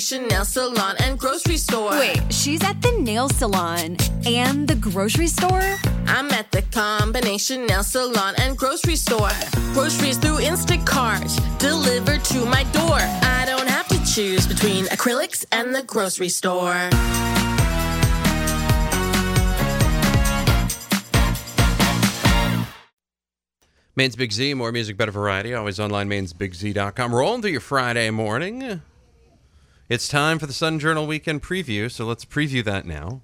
combination nail salon and grocery store. Wait, she's at the nail salon and the grocery store? I'm at the combination nail salon and grocery store. Groceries through Instacart, delivered to my door. I don't have to choose between acrylics and the grocery store. Maine's Big Z, more music, better variety. Always online, mainsbigz.com. Rolling through your Friday morning. It's time for the Sun Journal Weekend Preview, so let's preview that now.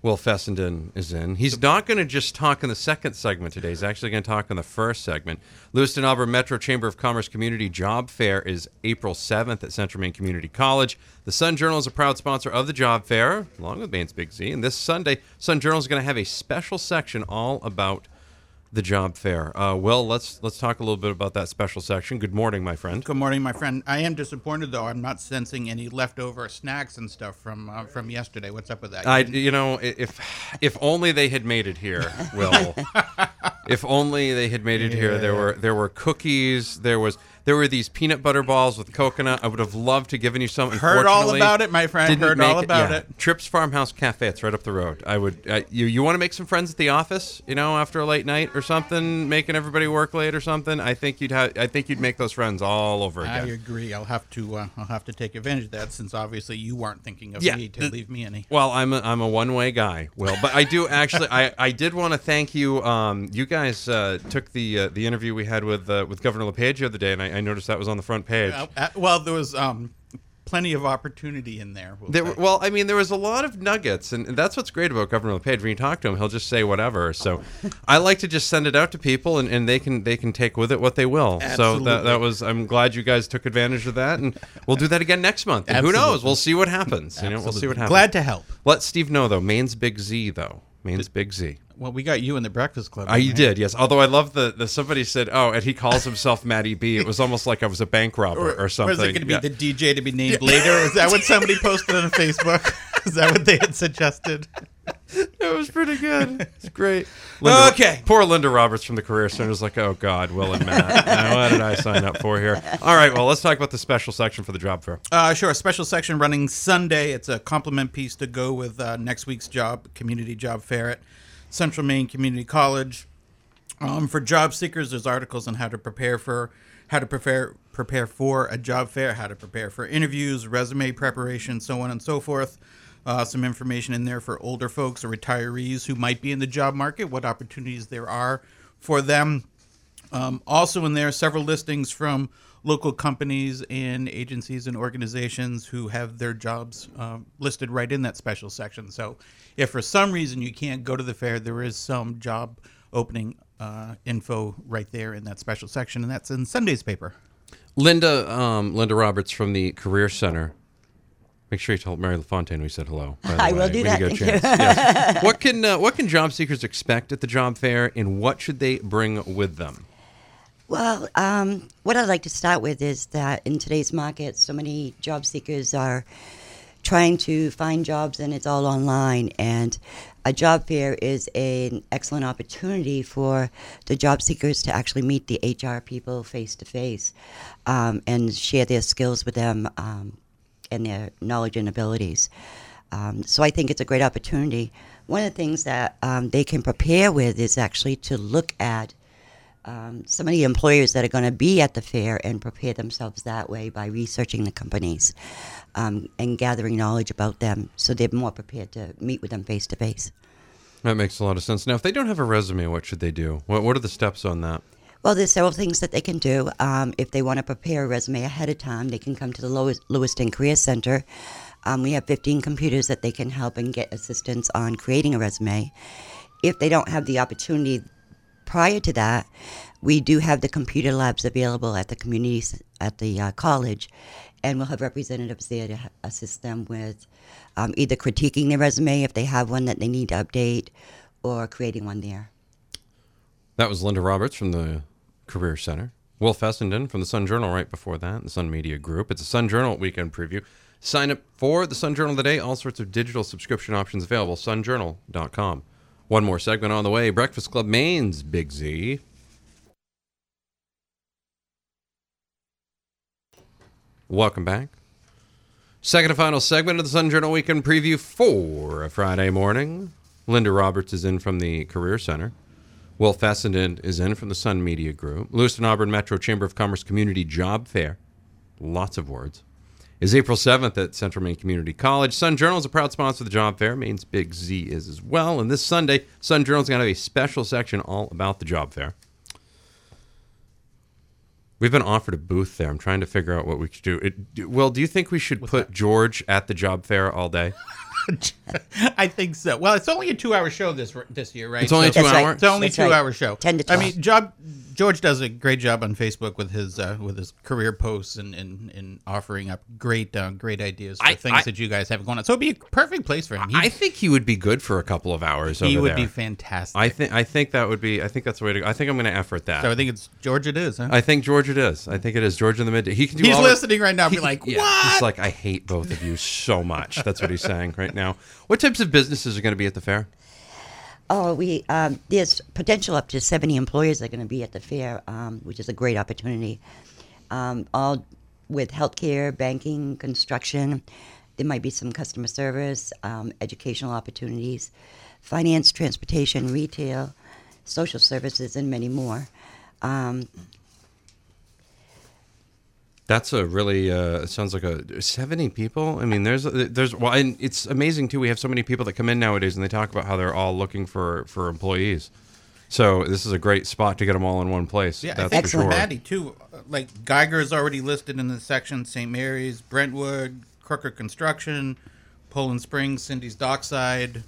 Will Fessenden is in. He's not going to just talk in the second segment today. He's actually going to talk in the first segment. Lewiston Auburn Metro Chamber of Commerce Community Job Fair is April 7th at Central Maine Community College. The Sun Journal is a proud sponsor of the job fair, along with Maine's Big Z. And this Sunday, Sun Journal is going to have a special section all about the job fair. Uh, well, let's let's talk a little bit about that special section. Good morning, my friend. Good morning, my friend. I am disappointed though. I'm not sensing any leftover snacks and stuff from uh, from yesterday. What's up with that? I, you know, if if only they had made it here, Will. if only they had made it here. There were there were cookies. There was there were these peanut butter balls with coconut. I would have loved to given you some. Heard all about it, my friend. didn't Heard make all about yeah. it. Trips Farmhouse Cafe. It's right up the road. I would. Uh, you you want to make some friends at the office? You know, after a late night or something, making everybody work late or something. I think you'd have. I think you'd make those friends all over again. I agree. I'll have to. Uh, I'll have to take advantage of that since obviously you weren't thinking of Yeah. me to leave me any. Well, I'm a, I'm a one way guy, Will, but I do actually I, I did want to thank you. Um, you guys uh, took the uh, the interview we had with uh, with Governor LePage the other day, and I, I noticed that was on the front page. Uh, uh, well, there was um, plenty of opportunity in there. we'll There, well, I mean, there was a lot of nuggets, and that's what's great about Governor LePage. When you talk to him, he'll just say whatever. So, I like to just send it out to people, and, and they can they can take with it what they will. So that, that was. I'm glad you guys took advantage of that, and we'll do that again next month. And who knows? We'll see what happens. You know, we'll see what happens. Glad to help. Let Steve know though. Maine's Big Z though. Maine's Big Z. Well, we got you in the Breakfast Club. I you right? did, yes. Although I love the, the somebody said, oh, and he calls himself Matty B. It was almost like I was a bank robber or, something. Is it going to be Yeah. the DJ to be named later? Is that what somebody posted on Facebook? Is that what they had suggested? It was pretty good. It's great. Linda, Okay. Poor Linda Roberts from the Career Center is like, oh God, Will and Matt. Now, what did I sign up for here? All right, well, let's talk about the special section for the job fair. Uh, sure. A special section running Sunday. It's a compliment piece to go with uh, next week's job, community job fair at Central Maine Community College. Um, for job seekers, there's articles on how to prepare for how to prepare prepare for a job fair, how to prepare for interviews, resume preparation, so on and so forth. Uh, some information in there for older folks or retirees who might be in the job market, what opportunities there are for them. Um, also, in there, several listings from local companies and agencies and organizations who have their jobs um, listed right in that special section. So, if for some reason you can't go to the fair, there is some job opening uh, info right there in that special section, and that's in Sunday's paper. Linda, um, Linda Roberts from the Career Center. Make sure you tell Mary LaFontaine we said hello. I will do that, thank you. Yes. What can uh, what can job seekers expect at the job fair, and what should they bring with them? Well, um, what I'd like to start with is that in today's market, so many job seekers are trying to find jobs and it's all online. And a job fair is an excellent opportunity for the job seekers to actually meet the HR people face to face um, and share their skills with them um, and their knowledge and abilities. Um, so I think it's a great opportunity. One of the things that um, they can prepare with is actually to look at um, some of the employers that are going to be at the fair and prepare themselves that way by researching the companies um, and gathering knowledge about them so they're more prepared to meet with them face to face. That makes a lot of sense. Now, if they don't have a resume, what should they do? What What are the steps on that? Well, there's several things that they can do. Um, if they want to prepare a resume ahead of time, they can come to the Lewis- Lewiston Career Center. Um, we have 15 computers that they can help and get assistance on creating a resume. If they don't have the opportunity prior to that, we do have the computer labs available at the community at the uh, college, and we'll have representatives there to assist them with um, either critiquing their resume if they have one that they need to update, or creating one there. That was Linda Roberts from the Career Center. Will Fessenden from the Sun Journal right before that, the Sun Media Group. It's a Sun Journal weekend preview. Sign up for the Sun Journal today. All sorts of digital subscription options available. sunjournal.com. One more segment on the way. Breakfast Club Maine's Big Z. Welcome back. Second and final segment of the Sun Journal Weekend Preview for a Friday morning. Linda Roberts is in from the Career Center. Will Fessenden is in from the Sun Media Group. Lewiston Auburn Metro Chamber of Commerce Community Job Fair. Lots of words. Is April 7th at Central Maine Community College. Sun Journal is a proud sponsor of the job fair. Maine's Big Z is as well. And this Sunday, Sun Journal is going to have a special section all about the job fair. We've been offered a booth there. I'm trying to figure out what we should do. It, well, do you think we should put George at the job fair all day? I think so. Well, it's only a two-hour show this this year, right? It's only So- two That's right. hours. It's only That's two right. hour show. 10 to twelve. I mean, job George does a great job on Facebook with his uh, with his career posts and, and, and offering up great uh, great ideas for I- things I- that you guys have going on. So it'd be a perfect place for him. He, I think he would be good for a couple of hours. he would there. be fantastic. I think I think that would be. I think that's the way to go. I think I'm going to effort that. so I think it's George. It is. Huh? I think George it is. I think it is George in the midday. He can do. He's the- listening right now. Be like, yeah, what? He's like, I hate both of you so much. That's what he's saying right now. What types of businesses are going to be at the fair? Oh, we um, there's potential up to 70 employers that are going to be at the fair, um, which is a great opportunity. Um, all with healthcare, banking, construction. There might be some customer service, um, educational opportunities, finance, transportation, retail, social services, and many more. That's a really uh, it sounds like a seventy people. I mean, there's there's well, and it's amazing too. We have so many people that come in nowadays, and they talk about how they're all looking for for employees. So this is a great spot to get them all in one place. Yeah, that's I think for sure. Maddie too. Like Geiger is already listed in the section. St. Mary's, Brentwood, Crooker Construction, Poland Springs, Cindy's Dockside,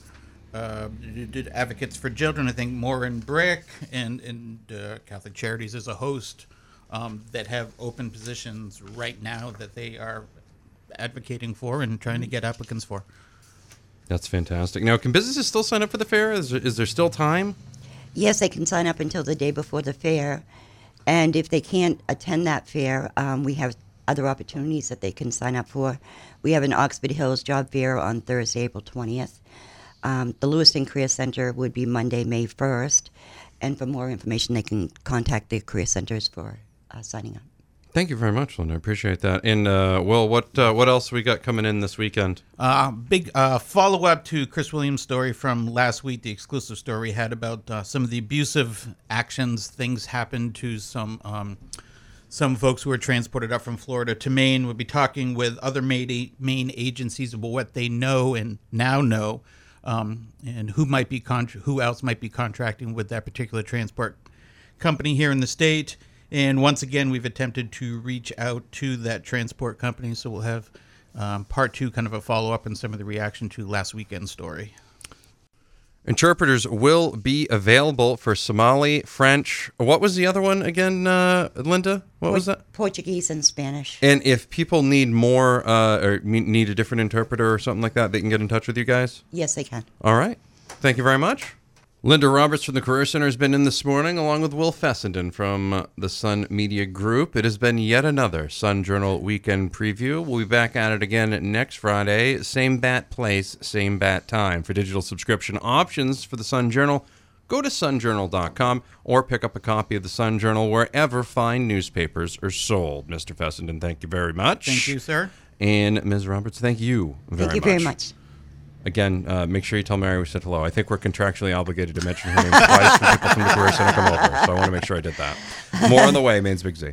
uh, did- Advocates for Children. I think Morin Brick and and uh, Catholic Charities is a host um, that have open positions right now that they are advocating for and trying to get applicants for. That's fantastic. Now, can businesses still sign up for the fair? Is there, is there still time? Yes, they can sign up until the day before the fair. And if they can't attend that fair, um, we have other opportunities that they can sign up for. We have an Oxford Hills Job Fair on Thursday, April 20th. Um, the Lewiston Career Center would be Monday, May 1st. And for more information, they can contact the career centers for uh, signing up. Thank you very much, Linda. I appreciate that. And uh, Will, what uh, what else we got coming in this weekend? Uh, big uh, follow up to Chris Williams' story from last week, the exclusive story we had about uh, some of the abusive actions, things happened to some um, some folks who were transported up from Florida to Maine. We'll be talking with other Maine, Maine agencies about what they know and now know, um, and who might be contra- who else might be contracting with that particular transport company here in the state. And once again, we've attempted to reach out to that transport company, so we'll have um, part two, kind of a follow up, and some of the reaction to last weekend's story. Interpreters will be available for Somali, French. What was the other one again, uh, Linda? What was that? Portuguese and Spanish. And if people need more uh, or need a different interpreter or something like that, they can get in touch with you guys. Yes, they can. All right. Thank you very much. Linda Roberts from the Career Center has been in this morning, along with Will Fessenden from the Sun Media Group. It has been yet another Sun Journal weekend preview. We'll be back at it again next Friday. Same bat place, same bat time. For digital subscription options for the Sun Journal, go to sunjournal.com or pick up a copy of the Sun Journal wherever fine newspapers are sold. Mr. Fessenden, thank you very much. Thank you, sir. And Ms. Roberts, thank you very much. Thank you much. very much. Again, uh, make sure you tell Mary we said hello. I think we're contractually obligated to mention her name twice when people from the Career Center come over. So I want to make sure I did that. More on the way, Maine's Big Z.